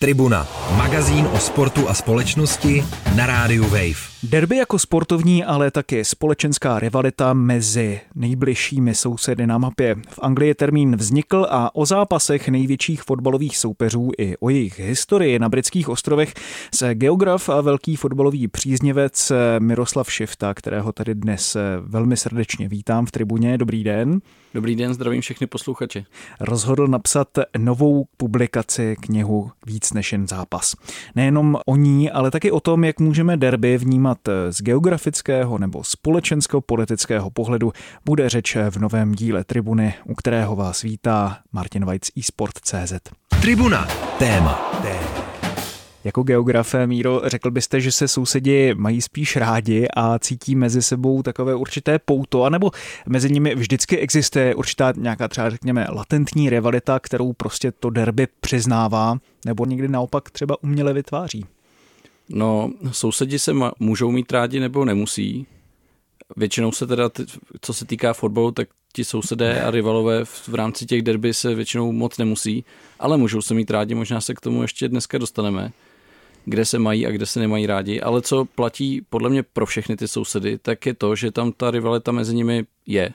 Tribuna, magazín o sportu a společnosti na rádiu Wave. Derby jako sportovní, ale taky společenská rivalita mezi nejbližšími sousedy na mapě. V Anglii termín vznikl a o zápasech největších fotbalových soupeřů i o jejich historii na britských ostrovech se geograf a velký fotbalový příznivec Miroslav Šifta, kterého tady dnes velmi srdečně vítám v tribuně. Dobrý den. Dobrý den, zdravím všechny posluchače. Rozhodl napsat novou publikaci knihu Víc než jen zápas. Nejenom o ní, ale taky o tom, jak můžeme derby vnímat z geografického nebo společenského politického pohledu, bude řeč v novém díle Tribuny, u kterého vás vítá Martin Vajc eSport.cz. Tribuna. Téma. Téma. Jako geografé, Míro, řekl byste, že se sousedi mají spíš rádi a cítí mezi sebou takové určité pouto, anebo mezi nimi vždycky existuje určitá nějaká třeba řekněme latentní rivalita, kterou prostě to derby přiznává, nebo někdy naopak třeba uměle vytváří? No, sousedi se ma- můžou mít rádi nebo nemusí. Většinou se teda, co se týká fotbalu, tak ti sousedé a rivalové v, v rámci těch derby se většinou moc nemusí, ale můžou se mít rádi, možná se k tomu ještě dneska dostaneme kde se mají a kde se nemají rádi, ale co platí podle mě pro všechny ty sousedy, tak je to, že tam ta rivalita mezi nimi je.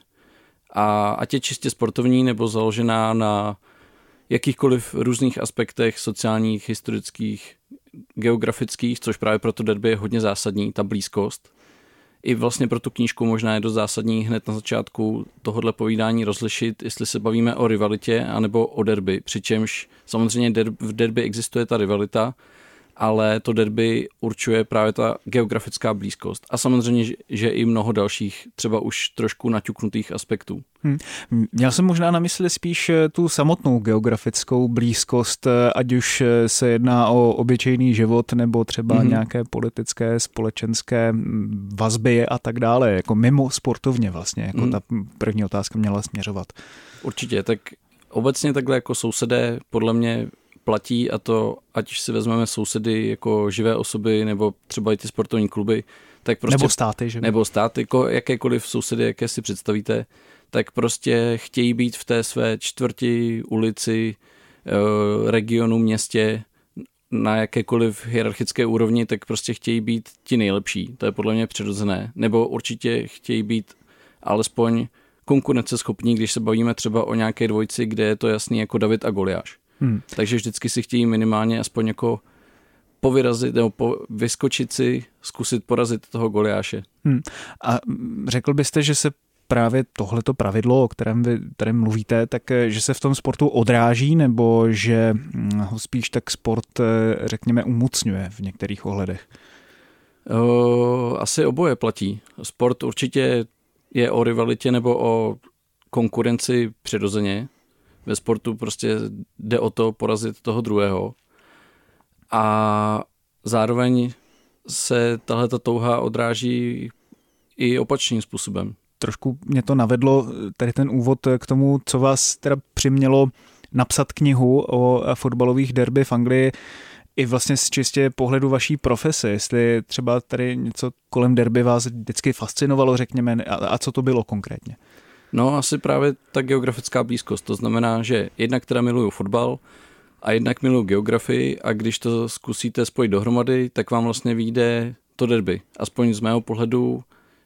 A ať je čistě sportovní nebo založená na jakýchkoliv různých aspektech sociálních, historických, geografických, což právě pro to derby je hodně zásadní, ta blízkost. I vlastně pro tu knížku možná je dost zásadní hned na začátku tohohle povídání rozlišit, jestli se bavíme o rivalitě anebo o derby, přičemž samozřejmě v derby existuje ta rivalita, ale to derby určuje právě ta geografická blízkost. A samozřejmě, že i mnoho dalších, třeba už trošku naťuknutých aspektů. Hmm. Měl jsem možná na mysli spíš eh, tu samotnou geografickou blízkost, eh, ať už eh, se jedná o obyčejný život nebo třeba hmm. nějaké politické, společenské mm, vazby a tak dále, jako mimo sportovně vlastně, jako hmm. ta první otázka měla směřovat. Určitě, tak obecně takhle jako sousedé podle mě platí a to, ať si vezmeme sousedy jako živé osoby nebo třeba i ty sportovní kluby, tak prostě... Nebo státy, že? Nebo státy, jako jakékoliv sousedy, jaké si představíte, tak prostě chtějí být v té své čtvrti, ulici, eh, regionu, městě, na jakékoliv hierarchické úrovni, tak prostě chtějí být ti nejlepší. To je podle mě přirozené. Nebo určitě chtějí být alespoň konkurenceschopní, když se bavíme třeba o nějaké dvojci, kde je to jasný jako David a Goliáš. Hmm. Takže vždycky si chtějí minimálně aspoň jako povyrazit nebo po, vyskočit si, zkusit porazit toho Goliáše. Hmm. A řekl byste, že se právě tohleto pravidlo, o kterém vy tady mluvíte, tak eh, že se v tom sportu odráží, nebo že hm, ho spíš tak sport, eh, řekněme, umocňuje v některých ohledech? O, asi oboje platí. Sport určitě je o rivalitě nebo o konkurenci přirozeně, ve sportu prostě jde o to porazit toho druhého. A zároveň se tahle touha odráží i opačným způsobem. Trošku mě to navedlo, tady ten úvod k tomu, co vás teda přimělo napsat knihu o fotbalových derby v Anglii, i vlastně z čistě pohledu vaší profese, jestli třeba tady něco kolem derby vás vždycky fascinovalo, řekněme, a, a co to bylo konkrétně? No, asi právě ta geografická blízkost. To znamená, že jednak teda miluju fotbal a jednak miluju geografii a když to zkusíte spojit dohromady, tak vám vlastně vyjde to derby. Aspoň z mého pohledu,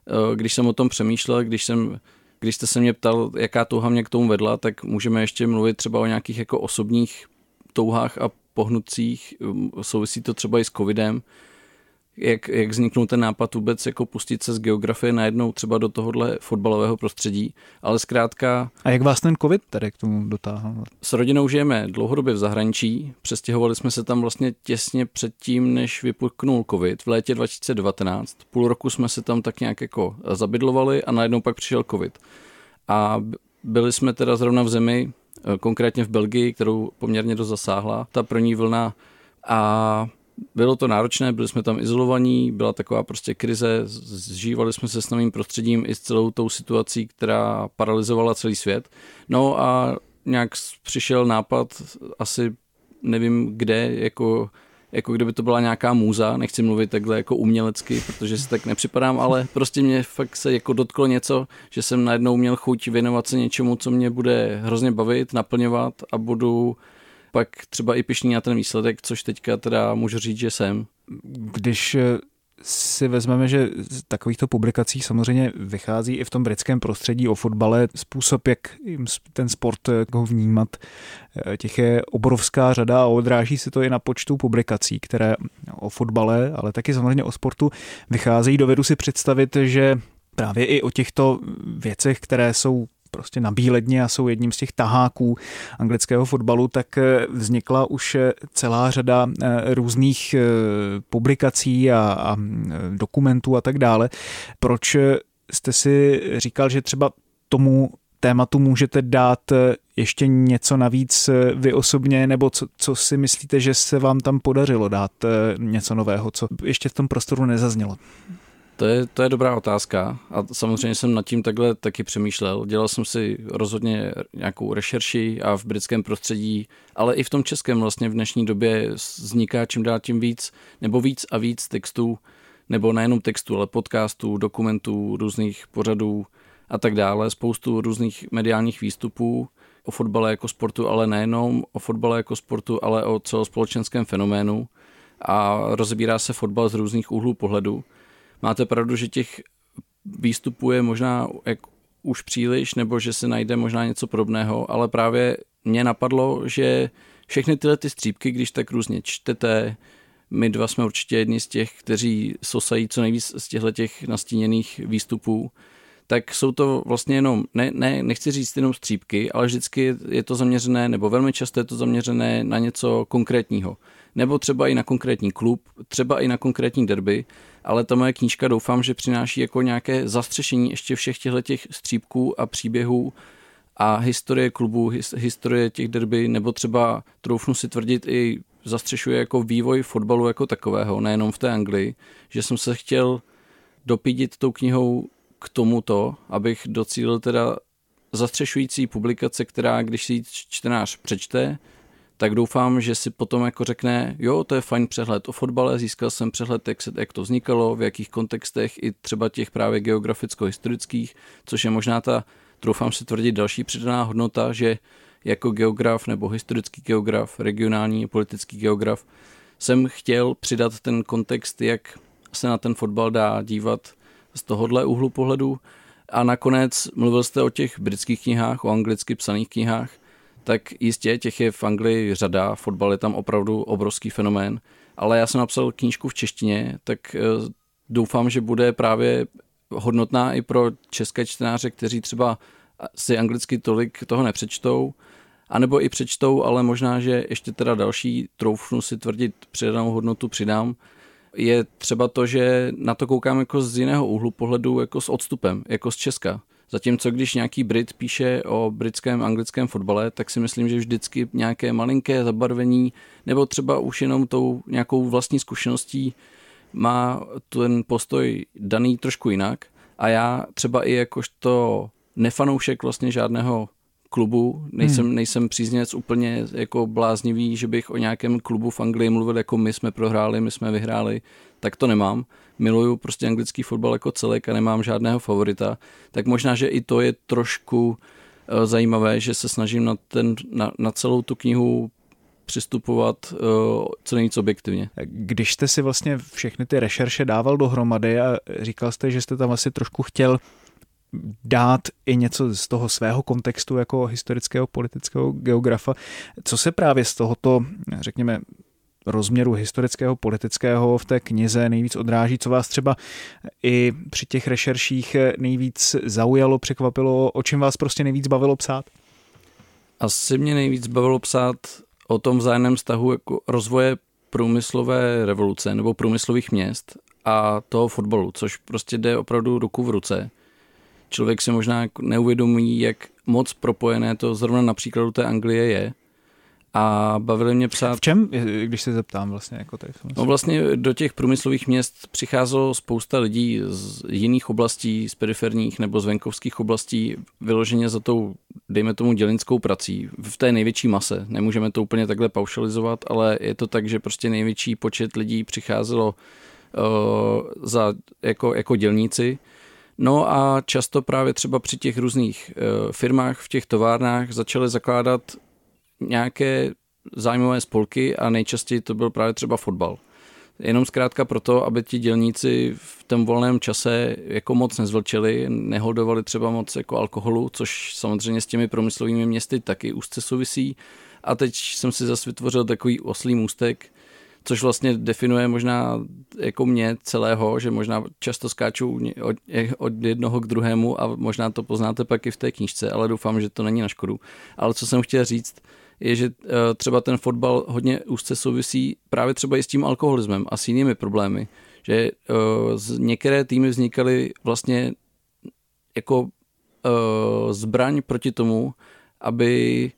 eh, když jsem o tom přemýšlel, když jsem když jste se mě ptal, jaká touha mě k tomu vedla, tak můžeme ještě mluvit třeba o nějakých jako osobních touhách a pohnutcích. Souvisí to třeba i s covidem, jak, jak vzniknul ten nápad vůbec jako pustit se z geografie najednou třeba do tohohle fotbalového prostředí, ale zkrátka... A jak vás ten covid tady k tomu dotáhl? S rodinou žijeme dlouhodobě v zahraničí, přestěhovali jsme se tam vlastně těsně předtím, než vypuknul covid v létě 2019. Půl roku jsme se tam tak nějak jako zabydlovali a najednou pak přišel covid. A byli jsme teda zrovna v zemi, eh, konkrétně v Belgii, kterou poměrně dost zasáhla, ta první vlna a bylo to náročné, byli jsme tam izolovaní, byla taková prostě krize, zžívali jsme se s novým prostředím i s celou tou situací, která paralizovala celý svět. No a nějak přišel nápad, asi nevím kde, jako, jako kdyby to byla nějaká můza, nechci mluvit takhle jako umělecky, protože si tak nepřipadám, ale prostě mě fakt se jako dotklo něco, že jsem najednou měl chuť věnovat se něčemu, co mě bude hrozně bavit, naplňovat a budu pak třeba i pišný na ten výsledek, což teďka teda můžu říct, že jsem. Když si vezmeme, že z takovýchto publikací samozřejmě vychází i v tom britském prostředí o fotbale způsob, jak ten sport ho vnímat. Eh, těch je obrovská řada a odráží se to i na počtu publikací, které o fotbale, ale taky samozřejmě o sportu vycházejí. Dovedu si představit, že právě i o těchto věcech, které jsou prostě na bíledně a jsou jedním z těch taháků anglického fotbalu, tak eh, vznikla už eh, celá řada eh, různých publikací a, a dokumentů a tak dále. Proč jste si říkal, že třeba tomu tématu můžete dát ještě něco navíc vy osobně, nebo co, co si myslíte, že se vám tam podařilo dát něco nového, co ještě v tom prostoru nezaznělo? To je, to je dobrá otázka. A samozřejmě jsem nad tím takhle taky přemýšlel. Dělal jsem si rozhodně nějakou rešerši a v britském prostředí, ale i v tom českém vlastně v dnešní době vzniká čím dál tím víc, nebo víc a víc textů, nebo nejenom textů, ale podcastů, dokumentů, různých pořadů a tak dále, spoustu různých mediálních výstupů o fotbale jako sportu, ale nejenom o fotbale jako sportu, ale o celospolečenském fenoménu. A rozbírá se fotbal z různých úhlů pohledu máte pravdu, že těch výstupů je možná jak už příliš, nebo že se najde možná něco podobného, ale právě mě napadlo, že všechny tyhle ty střípky, když tak různě čtete, my dva jsme určitě jedni z těch, kteří sosají co nejvíc z těchto těch nastíněných výstupů, tak jsou to vlastně jenom, ne, ne, nechci říct jenom střípky, ale vždycky je to zaměřené, nebo velmi často je to zaměřené na něco konkrétního. Nebo třeba i na konkrétní klub, třeba i na konkrétní derby, ale ta moje knížka doufám, že přináší jako nějaké zastřešení ještě všech těchto těch střípků a příběhů a historie klubů, historie těch derby, nebo třeba troufnu si tvrdit i zastřešuje jako vývoj fotbalu jako takového, nejenom v té Anglii, že jsem se chtěl dopídit tou knihou k tomuto, abych docílil teda zastřešující publikace, která, když si čtenář přečte, tak doufám, že si potom jako řekne, jo, to je fajn přehled o fotbale, získal jsem přehled, jak, se, jak to vznikalo, v jakých kontextech, i třeba těch právě geograficko-historických, což je možná ta, doufám si tvrdit, další přidaná hodnota, že jako geograf nebo historický geograf, regionální politický geograf, jsem chtěl přidat ten kontext, jak se na ten fotbal dá dívat z tohohle úhlu pohledu. A nakonec mluvil jste o těch britských knihách, o anglicky psaných knihách. Tak jistě těch je v Anglii řada, fotbal je tam opravdu obrovský fenomén, ale já jsem napsal knížku v češtině, tak eh, doufám, že bude právě hodnotná i pro české čtenáře, kteří třeba si anglicky tolik toho nepřečtou, anebo i přečtou, ale možná, že ještě teda další, troufnu si tvrdit, přidanou hodnotu přidám, je třeba to, že na to koukám jako z jiného úhlu pohledu, jako s odstupem, jako z Česka. Zatímco když nějaký Brit píše o britském anglickém fotbale, tak si myslím, že vždycky nějaké malinké zabarvení nebo třeba už jenom tou nějakou vlastní zkušeností má ten postoj daný trošku jinak. A já třeba i jakožto nefanoušek vlastně žádného klubu, nejsem, hmm. nejsem příznivec úplně jako bláznivý, že bych o nějakém klubu v Anglii mluvil jako my jsme prohráli, my jsme vyhráli, tak to nemám miluju prostě anglický fotbal jako celek a nemám žádného favorita, tak možná, že i to je trošku uh, zajímavé, že se snažím na, ten, na, na celou tu knihu přistupovat uh, co nejvíc objektivně. Když jste si vlastně všechny ty rešerše dával dohromady a říkal jste, že jste tam asi trošku chtěl dát i něco z toho svého kontextu jako historického politického geografa. Co se právě z tohoto, řekněme, rozměru historického, politického v té knize nejvíc odráží, co vás třeba i při těch rešerších nejvíc zaujalo, překvapilo, o čem vás prostě nejvíc bavilo psát? Asi mě nejvíc bavilo psát o tom vzájemném vztahu jako rozvoje průmyslové revoluce nebo průmyslových měst a toho fotbalu, což prostě jde opravdu ruku v ruce. Člověk si možná neuvědomí, jak moc propojené to zrovna například u té Anglie je, a bavili mě psát... V čem, když se zeptám vlastně? Jako tady no vlastně do těch průmyslových měst přicházelo spousta lidí z jiných oblastí, z periferních nebo z venkovských oblastí, vyloženě za tou, dejme tomu, dělinskou prací v té největší mase. Nemůžeme to úplně takhle paušalizovat, ale je to tak, že prostě největší počet lidí přicházelo uh, za, jako, jako dělníci, No a často právě třeba při těch různých uh, firmách, v těch továrnách začaly zakládat nějaké zájmové spolky a nejčastěji to byl právě třeba fotbal. Jenom zkrátka proto, aby ti dělníci v tom volném čase jako moc nezvlčeli, nehodovali třeba moc jako alkoholu, což samozřejmě s těmi promyslovými městy taky úzce souvisí. A teď jsem si zase vytvořil takový oslý můstek, což vlastně definuje možná jako mě celého, že možná často skáču od, od jednoho k druhému a možná to poznáte pak i v té knížce, ale doufám, že to není na škodu. Ale co jsem chtěl říct, je, že eh, třeba ten fotbal hodně úzce souvisí právě třeba i s tím alkoholismem a s jinými problémy. Že uh, některé týmy vznikaly vlastně jako uh, zbraň proti tomu, aby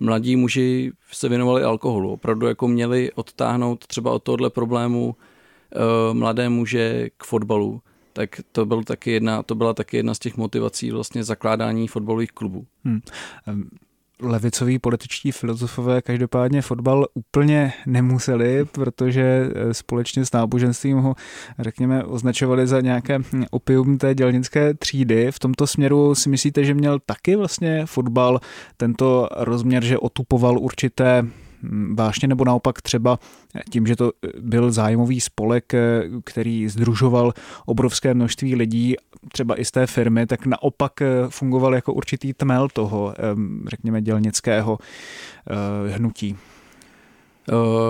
mladí muži se věnovali alkoholu. Opravdu jako měli odtáhnout třeba od tohohle problému uh, mladé muže k fotbalu tak to, byl taky jedna, to byla taky jedna z těch motivací vlastně zakládání fotbalových klubů. Hmm levicoví političtí filozofové každopádně fotbal úplně nemuseli, protože eh, společně s náboženstvím ho, řekněme, označovali za nějaké opium té dělnické třídy. V tomto směru si myslíte, že měl taky vlastně fotbal tento rozměr, že otupoval určité vášně, nebo naopak třeba tím, že to byl zájmový spolek, eh, který združoval obrovské množství lidí, třeba i z té firmy, tak naopak eh, fungoval jako určitý tmel toho, řekněme, dělnického eh, hnutí.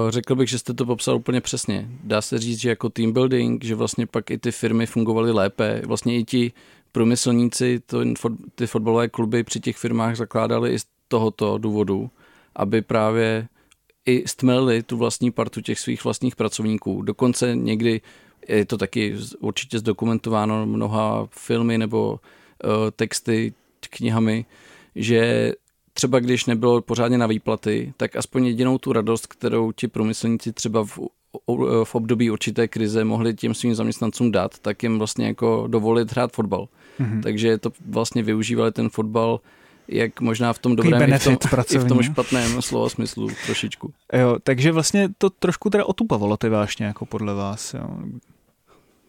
Řekl bych, že jste to popsal úplně přesně. Dá se říct, že jako team building, že vlastně pak i ty firmy fungovaly lépe. Vlastně i ti průmyslníci, to, ty fotbalové kluby při těch firmách zakládali i z tohoto důvodu, aby právě i stmelili tu vlastní partu těch svých vlastních pracovníků. Dokonce někdy je to taky určitě zdokumentováno mnoha filmy nebo uh, texty, knihami, že třeba když nebylo pořádně na výplaty, tak aspoň jedinou tu radost, kterou ti průmyslníci třeba v, v období určité krize mohli těm svým zaměstnancům dát, tak jim vlastně jako dovolit hrát fotbal. Mm-hmm. Takže to vlastně využívali ten fotbal jak možná v tom dobrém i v tom, i v tom špatném slova smyslu trošičku. Jo, takže vlastně to trošku teda otupavalo ty vášně, jako podle vás. Jo.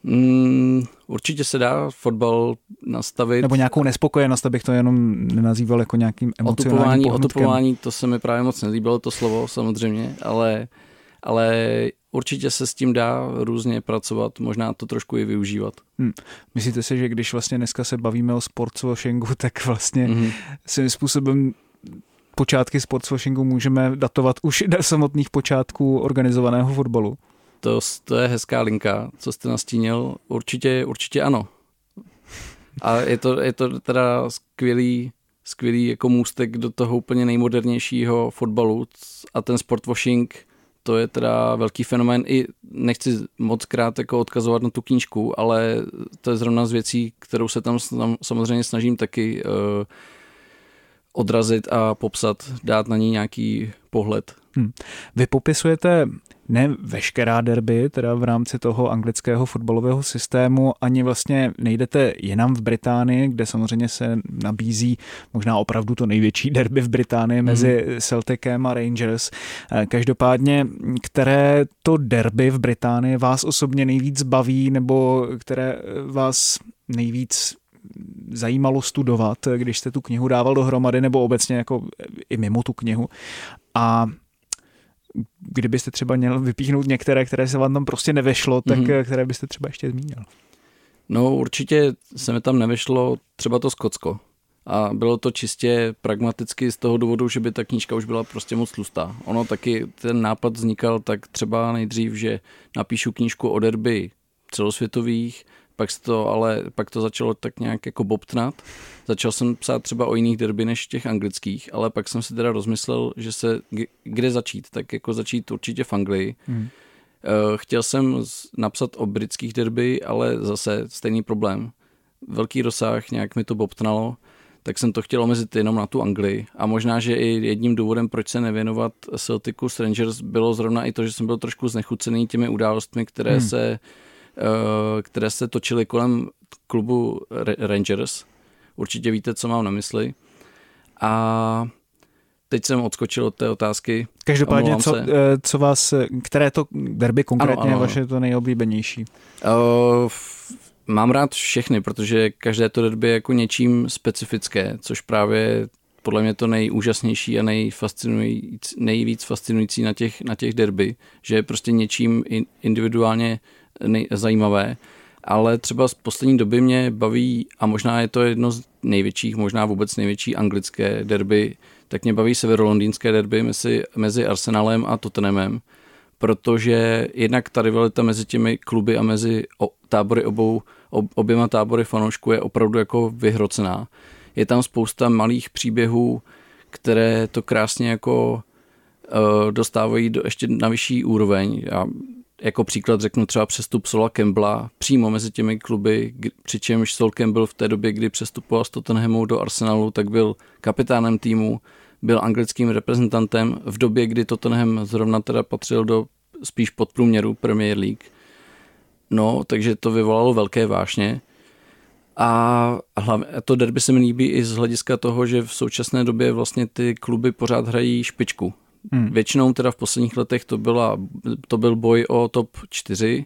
Mm, určitě se dá fotbal nastavit. Nebo nějakou nespokojenost, abych to jenom nenazýval jako nějakým emocionálním otupování, otupování, to se mi právě moc nelíbilo, to slovo samozřejmě, ale, ale určitě se s tím dá různě pracovat, možná to trošku i využívat. Hmm. Myslíte si, že když vlastně dneska se bavíme o sportswashingu, tak vlastně mm-hmm. svým způsobem počátky sportswashingu můžeme datovat už do samotných počátků organizovaného fotbalu? To, to je hezká linka, co jste nastínil. Určitě, určitě ano. A je to, je to teda skvělý, skvělý jako můstek do toho úplně nejmodernějšího fotbalu a ten sportwashing to je teda velký fenomén. I nechci moc krát jako odkazovat na tu knížku, ale to je zrovna z věcí, kterou se tam samozřejmě snažím taky uh, odrazit a popsat, dát na ní nějaký pohled. Hmm. Vy popisujete ne veškerá derby, teda v rámci toho anglického fotbalového systému, ani vlastně nejdete jinam v Británii, kde samozřejmě se nabízí možná opravdu to největší derby v Británii mezi hmm. Celticem a Rangers. Eh, každopádně, které to derby v Británii vás osobně nejvíc baví, nebo které vás nejvíc zajímalo studovat, když jste tu knihu dával dohromady, nebo obecně jako i mimo tu knihu. A kdybyste třeba měl vypíchnout některé, které se vám tam prostě nevešlo, tak mm-hmm. které byste třeba ještě zmínil? No určitě se mi tam nevešlo třeba to Skotsko. A bylo to čistě pragmaticky z toho důvodu, že by ta knížka už byla prostě moc tlustá. Ono taky, ten nápad vznikal tak třeba nejdřív, že napíšu knížku o derby celosvětových, pak to ale pak to začalo tak nějak jako bobtnat. Začal jsem psát třeba o jiných derby než těch anglických, ale pak jsem si teda rozmyslel, že se kde začít, tak jako začít určitě v Anglii. Hmm. Eh, chtěl jsem napsat o britských derby, ale zase stejný problém. Velký rozsah, nějak mi to bobtnalo, tak jsem to chtěl omezit jenom na tu Anglii. A možná, že i jedním důvodem, proč se nevěnovat Celticu Strangers, bylo zrovna i to, že jsem byl trošku znechucený těmi událostmi, které hmm. se které se točily kolem klubu Rangers. Určitě víte, co mám na mysli. A teď jsem odskočil od té otázky. Každopádně, co, eh, co vás, které to derby konkrétně ano, ano. vaše to nejoblíbenější? Uh, mám rád všechny, protože každé to derby je jako něčím specifické, což právě podle mě to nejúžasnější a nejfascinující, nejvíc fascinující na těch, na těch derby, že je prostě něčím individuálně nej, zajímavé. Ale třeba z poslední doby mě baví, a možná je to jedno z největších, možná vůbec největší anglické derby, tak mě baví severolondýnské derby mezi, mezi Arsenalem a Tottenhamem, protože jednak ta rivalita mezi těmi kluby a mezi tábory obou, oběma tábory fanoušků je opravdu jako vyhrocená. Je tam spousta malých příběhů, které to krásně jako uh, dostávají do, ještě na vyšší úroveň. Já jako příklad řeknu třeba přestup Sola Campbella přímo mezi těmi kluby, přičemž Sol Campbell v té době, kdy přestupoval z Tottenhamu do Arsenalu, tak byl kapitánem týmu, byl anglickým reprezentantem v době, kdy Tottenham zrovna teda patřil do spíš podprůměru Premier League. No, takže to vyvolalo velké vášně. A hlavně to derby se mi líbí i z hlediska toho, že v současné době vlastně ty kluby pořád hrají špičku. Hmm. Většinou teda v posledních letech to, byla, to byl boj o top 4,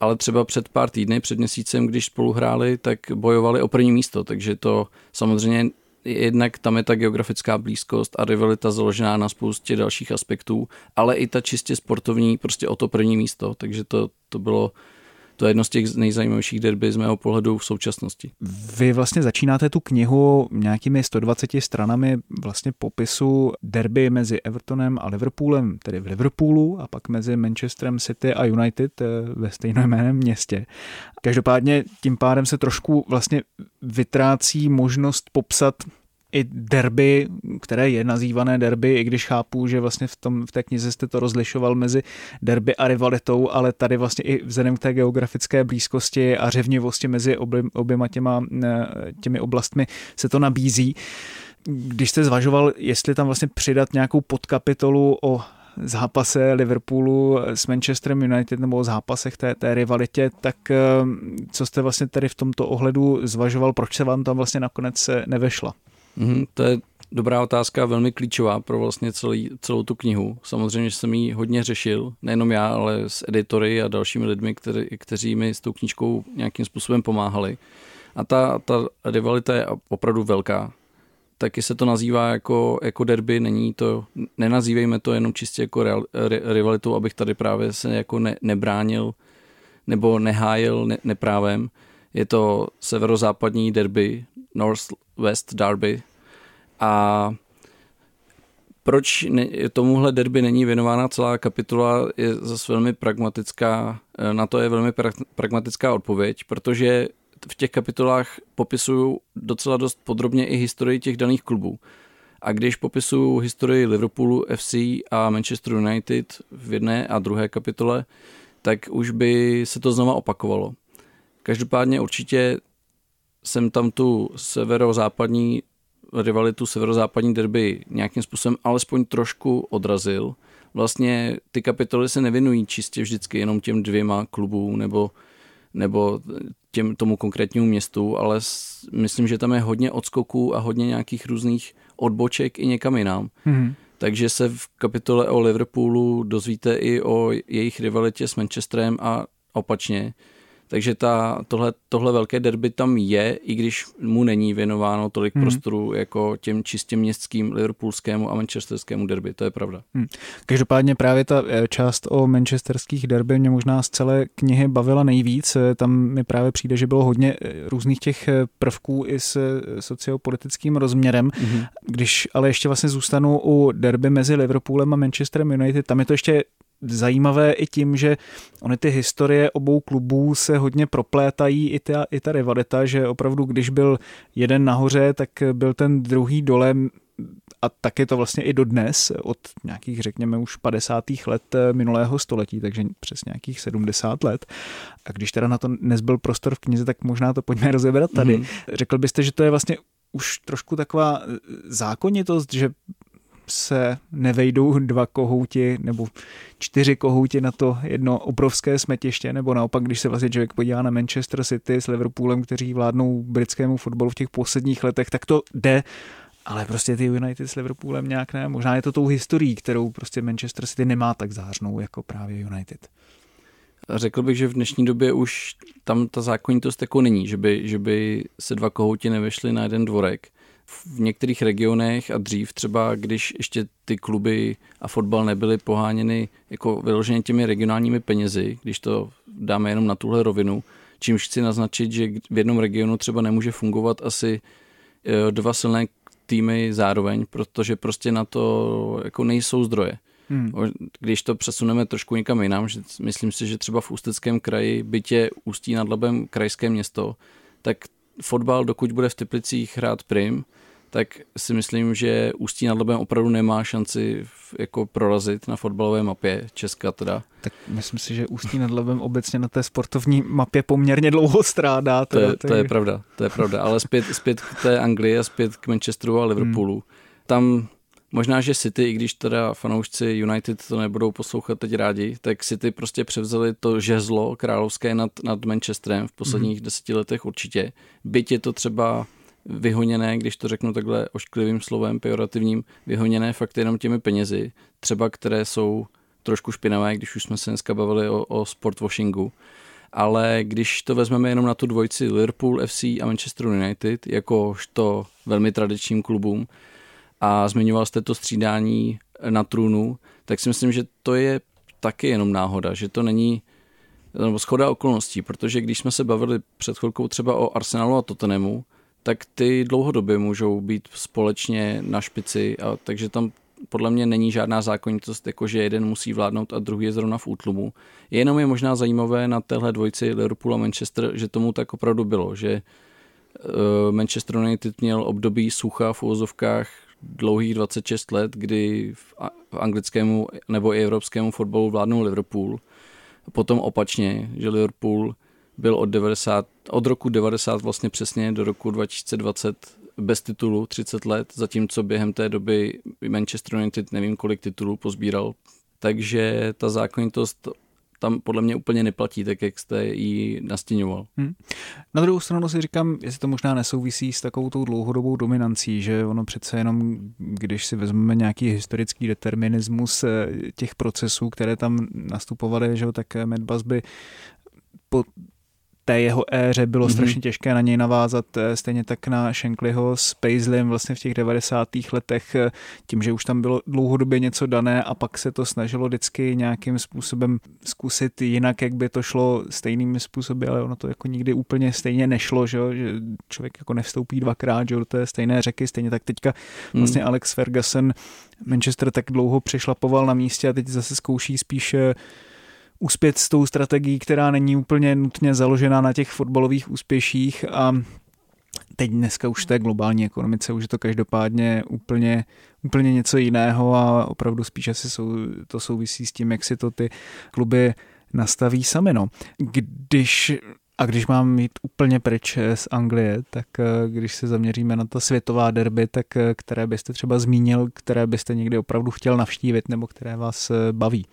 ale třeba před pár týdny, před měsícem, když spolu hráli, tak bojovali o první místo, takže to samozřejmě jednak tam je ta geografická blízkost a rivalita založená na spoustě dalších aspektů, ale i ta čistě sportovní prostě o to první místo, takže to, to bylo to je jedno z těch nejzajímavějších derby z mého pohledu v současnosti. Vy vlastně začínáte tu knihu nějakými 120 stranami vlastně popisu derby mezi Evertonem a Liverpoolem, tedy v Liverpoolu a pak mezi Manchesterem City a United eh, ve stejnojmeném městě. Každopádně tím pádem se trošku vlastně vytrácí možnost popsat i derby, které je nazývané derby, i když chápu, že vlastně v, tom, v té knize jste to rozlišoval mezi derby a rivalitou, ale tady vlastně i vzhledem k té geografické blízkosti a řevnivosti mezi obě, oběma těma, eh, těmi oblastmi se to nabízí. Když jste zvažoval, jestli tam vlastně přidat nějakou podkapitolu o zápase Liverpoolu s Manchesterem United nebo o zápasech té, té rivalitě, tak eh, co jste vlastně tady v tomto ohledu zvažoval, proč se vám tam vlastně nakonec nevešla? Mm, to je dobrá otázka, velmi klíčová pro vlastně celý, celou tu knihu. Samozřejmě, že jsem ji hodně řešil, nejenom já, ale s editory a dalšími lidmi, který, kteří mi s tou knížkou nějakým způsobem pomáhali. A ta, ta rivalita je opravdu velká. Taky se to nazývá jako, jako derby, není to, nenazývejme to jenom čistě jako real, rivalitu, abych tady právě se jako ne, nebránil nebo nehájil ne, neprávem. Je to severozápadní derby, North-West Derby, a proč ne, tomuhle derby není věnována celá kapitola, je zase velmi pragmatická, eh, na to je velmi pra, pragmatická odpověď, protože v těch kapitolách popisuju docela dost podrobně i historii těch daných klubů. A když popisuju historii Liverpoolu, FC a Manchester United v jedné a druhé kapitole, tak už by se to znova opakovalo. Každopádně určitě jsem tam tu severozápadní rivalitu severozápadní derby nějakým způsobem alespoň trošku odrazil. Vlastně ty kapitoly se nevěnují čistě vždycky jenom těm dvěma klubům nebo, nebo těm, tomu konkrétnímu městu, ale s, myslím, že tam je hodně odskoků a hodně nějakých různých odboček i někam jinam. Mm-hmm. Takže se v kapitole o Liverpoolu dozvíte i o jejich rivalitě s Manchesterem a opačně. Takže ta, tohle, tohle velké derby tam je, i když mu není věnováno tolik hmm. prostoru jako těm čistě městským liverpoolskému a manchesterskému derby, to je pravda. Hmm. Každopádně právě ta eh, část o manchesterských derby mě možná z celé knihy bavila nejvíc. Eh, tam mi právě přijde, že bylo hodně eh, různých těch prvků i s sociopolitickým rozměrem. Hmm. Když ale ještě vlastně zůstanu u derby mezi Liverpoolem a Manchesterem United, tam je to ještě zajímavé i tím, že ony ty historie obou klubů se hodně proplétají i ta, i ta rivalita, že opravdu když byl jeden nahoře, tak byl ten druhý dole a tak je to vlastně i dodnes, od nějakých, řekněme, už 50. let minulého století, takže přes nějakých 70 let. A když teda na to nezbyl prostor v knize, tak možná to pojďme rozebrat tady. Mm-hmm. Řekl byste, že to je vlastně už trošku taková zákonitost, že se nevejdou dva kohouti nebo čtyři kohouti na to jedno obrovské smetiště, nebo naopak, když se vlastně člověk podívá na Manchester City s Liverpoolem, kteří vládnou britskému fotbalu v těch posledních letech, tak to jde ale prostě ty United s Liverpoolem nějak ne. Možná je to tou historií, kterou prostě Manchester City nemá tak zářnou jako právě United. Řekl bych, že v dnešní době už tam ta zákonitost jako není, že by, že by se dva kohouti nevešli na jeden dvorek. V některých regionech a dřív třeba, když ještě ty kluby a fotbal nebyly poháněny jako vyloženě těmi regionálními penězi, když to dáme jenom na tuhle rovinu, čímž chci naznačit, že v jednom regionu třeba nemůže fungovat asi e, dva silné týmy zároveň, protože prostě na to jako nejsou zdroje. Hmm. Když to přesuneme trošku někam jinam, že myslím si, že třeba v Ústeckém kraji, bytě Ústí nad Labem krajské město, tak fotbal, dokud bude v Teplicích hrát prim, tak si myslím, že Ústí nad Labem opravdu nemá šanci jako prorazit na fotbalové mapě Česka teda. Tak myslím si, že Ústí nad Labem obecně na té sportovní mapě poměrně dlouho strádá. Teda, to, je, to je pravda, to je pravda, ale zpět, zpět k té Anglii a zpět k Manchesteru a Liverpoolu. Hmm. Tam Možná, že City, i když teda fanoušci United to nebudou poslouchat teď rádi, tak City prostě převzali to žezlo královské nad, nad Manchesterem v posledních mm-hmm. deseti letech určitě. Byť je to třeba vyhoněné, když to řeknu takhle ošklivým slovem, pejorativním, vyhoněné fakt jenom těmi penězi, třeba které jsou trošku špinavé, když už jsme se dneska bavili o, o sportwashingu. Ale když to vezmeme jenom na tu dvojici Liverpool FC a Manchester United, jakožto velmi tradičním klubům, a zmiňoval jste to střídání na trůnu, tak si myslím, že to je taky jenom náhoda, že to není nebo schoda okolností, protože když jsme se bavili před chvilkou třeba o Arsenalu a Tottenhamu, tak ty dlouhodobě můžou být společně na špici, a takže tam podle mě není žádná zákonitost, jako že jeden musí vládnout a druhý je zrovna v útlumu. Jenom je možná zajímavé na téhle dvojici Liverpool a Manchester, že tomu tak opravdu bylo, že eh, Manchester United měl období sucha v úvozovkách dlouhých 26 let, kdy v anglickému nebo i evropskému fotbalu vládnul Liverpool. Potom opačně, že Liverpool byl od, 90, od roku 90 vlastně přesně do roku 2020 bez titulu 30 let, zatímco během té doby Manchester United nevím kolik titulů pozbíral. Takže ta zákonitost tam podle mě úplně neplatí, tak jak jste ji nastěňoval. Hmm. Na druhou stranu si říkám, jestli to možná nesouvisí s takovou tou dlouhodobou dominancí, že ono přece jenom, když si vezmeme nějaký historický determinismus eh, těch procesů, které tam nastupovaly, že tak Matt Busby po té jeho éře bylo mm-hmm. strašně těžké na něj navázat, eh, stejně tak na Shanklyho s Paisleym vlastně v těch 90. letech, eh, tím, že už tam bylo dlouhodobě něco dané a pak se to snažilo vždycky nějakým způsobem zkusit jinak, jak by to šlo stejnými způsoby, ale ono to jako nikdy úplně stejně nešlo, že, že člověk jako nevstoupí dvakrát že, do té stejné řeky, stejně tak teďka mm. vlastně Alex Ferguson Manchester tak dlouho přešlapoval na místě a teď zase zkouší spíš uspět s tou strategií, která není úplně nutně založená na těch fotbalových úspěších a teď dneska už té globální ekonomice už je to každopádně úplně, úplně něco jiného a opravdu spíš asi sou, to souvisí s tím, jak si to ty kluby nastaví sami. No. Když a když mám jít úplně pryč z Anglie, tak eh, když se zaměříme na ta světová derby, tak eh, které byste třeba zmínil, které byste někdy opravdu chtěl navštívit nebo které vás eh, baví?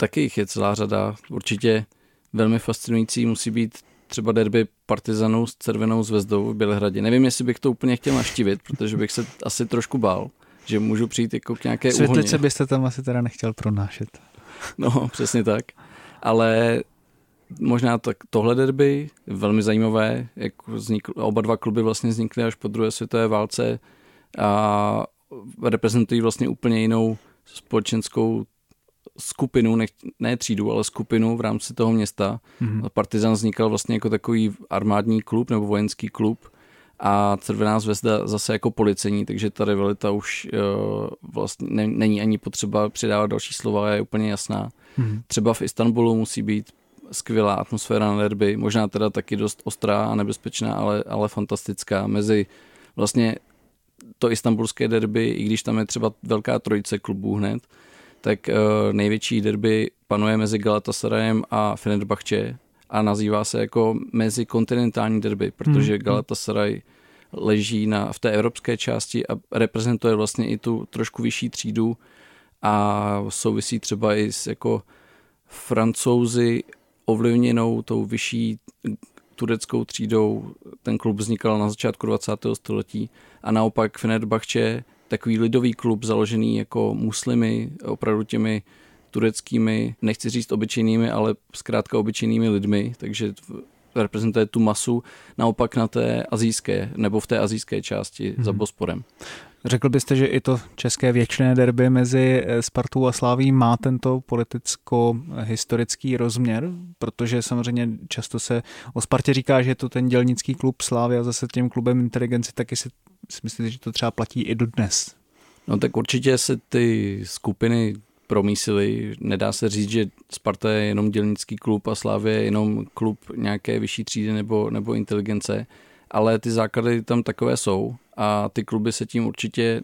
Taky jich je celá řada. Určitě velmi fascinující musí být třeba derby Partizanů s Červenou zvezdou v Bělehradě. Nevím, jestli bych to úplně chtěl naštívit, protože bych se asi trošku bál, že můžu přijít jako k nějaké Světlice úhoně. byste tam asi teda nechtěl pronášet. No, přesně tak. Ale možná tak tohle derby, velmi zajímavé, jak vznikl, oba dva kluby vlastně vznikly až po druhé světové válce a reprezentují vlastně úplně jinou společenskou skupinu, ne, ne třídu, ale skupinu v rámci toho města. Mm-hmm. Partizan vznikal vlastně jako takový armádní klub nebo vojenský klub a Červená zvezda zase jako policení, takže ta rivalita už uh, vlastně ne, není ani potřeba přidávat další slova, je úplně jasná. Mm-hmm. Třeba v Istanbulu musí být skvělá atmosféra na derby, možná teda taky dost ostrá a nebezpečná, ale, ale fantastická. Mezi vlastně to istambulské derby, i když tam je třeba velká trojice klubů hned, tak uh, největší derby panuje mezi Galatasarayem a Fenerbahce a nazývá se jako mezikontinentální derby, protože hmm. Galatasaray leží na, v té evropské části a reprezentuje vlastně i tu trošku vyšší třídu a souvisí třeba i s jako francouzi ovlivněnou tou vyšší tureckou třídou. Ten klub vznikal na začátku 20. století a naopak Fenerbahce takový lidový klub založený jako muslimy, opravdu těmi tureckými, nechci říct obyčejnými, ale zkrátka obyčejnými lidmi, takže reprezentuje tu masu, naopak na té azijské, nebo v té azijské části hmm. za mhm. Bosporem. Řekl byste, že i to české věčné derby mezi eh, Spartou a Sláví má tento politicko-historický rozměr, protože samozřejmě často se o Spartě říká, že je to ten dělnický klub Slávy a zase tím klubem inteligence, taky si, si myslíte, že to třeba platí i dodnes? No tak určitě se ty skupiny promísili. Nedá se říct, že Sparta je jenom dělnický klub a Slávě je jenom klub nějaké vyšší třídy nebo, nebo inteligence, ale ty základy tam takové jsou a ty kluby se tím určitě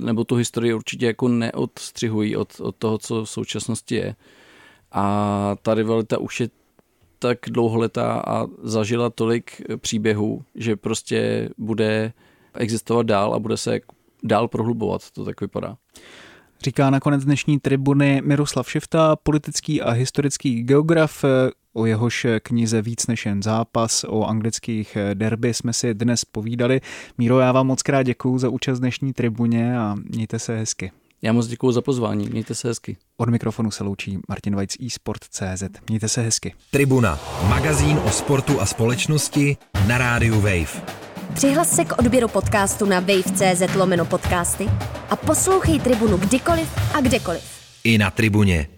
nebo tu historii určitě jako neodstřihují od, od toho, co v současnosti je. A ta rivalita už je tak dlouholetá a zažila tolik příběhů, že prostě bude existovat dál a bude se dál prohlubovat, to tak vypadá. Říká nakonec dnešní tribuny Miroslav Šifta, politický a historický geograf, O jehož knize Víc než jen zápas, o anglických derby jsme si dnes povídali. Míro, já vám moc krát děkuju za účast dnešní tribuně a mějte se hezky. Já moc děkuji za pozvání, mějte se hezky. Od mikrofonu se loučí Martin Vajc eSport.cz. Mějte se hezky. Tribuna, magazín o sportu a společnosti na rádiu Wave. Přihlas se k odběru podcastu na wave.cz lomeno podcasty a poslouchej Tribunu kdykoliv a kdekoliv. I na Tribuně